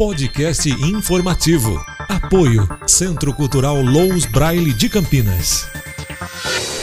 Podcast informativo. Apoio Centro Cultural Lous Braille de Campinas.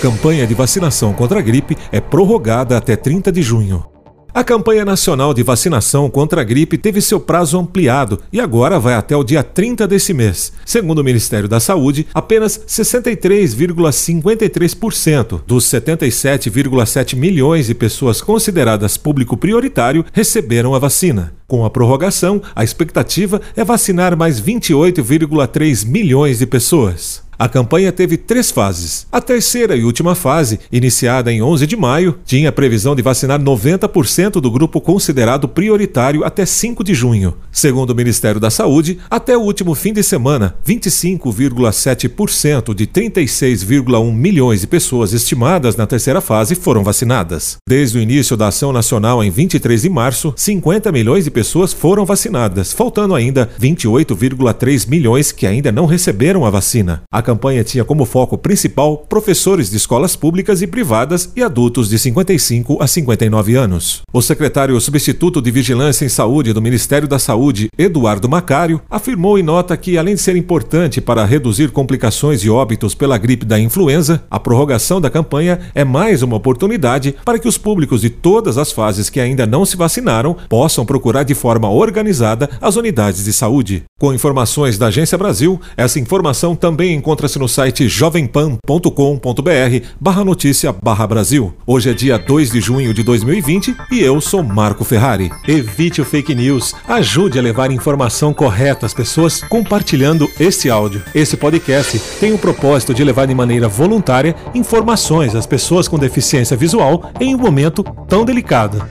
Campanha de vacinação contra a gripe é prorrogada até 30 de junho. A campanha nacional de vacinação contra a gripe teve seu prazo ampliado e agora vai até o dia 30 desse mês. Segundo o Ministério da Saúde, apenas 63,53% dos 77,7 milhões de pessoas consideradas público prioritário receberam a vacina. Com a prorrogação, a expectativa é vacinar mais 28,3 milhões de pessoas. A campanha teve três fases. A terceira e última fase, iniciada em 11 de maio, tinha previsão de vacinar 90% do grupo considerado prioritário até 5 de junho. Segundo o Ministério da Saúde, até o último fim de semana, 25,7% de 36,1 milhões de pessoas estimadas na terceira fase foram vacinadas. Desde o início da ação nacional em 23 de março, 50 milhões de pessoas foram vacinadas, faltando ainda 28,3 milhões que ainda não receberam a vacina. A campanha tinha como foco principal professores de escolas públicas e privadas e adultos de 55 a 59 anos. O secretário substituto de Vigilância em Saúde do Ministério da Saúde, Eduardo Macário, afirmou em nota que, além de ser importante para reduzir complicações e óbitos pela gripe da influenza, a prorrogação da campanha é mais uma oportunidade para que os públicos de todas as fases que ainda não se vacinaram possam procurar de forma organizada as unidades de saúde. Com informações da Agência Brasil, essa informação também encontra encontra-se no site jovempan.com.br barra notícia barra Brasil. Hoje é dia 2 de junho de 2020 e eu sou Marco Ferrari. Evite o fake news, ajude a levar informação correta às pessoas compartilhando este áudio. Esse podcast tem o propósito de levar de maneira voluntária informações às pessoas com deficiência visual em um momento tão delicado.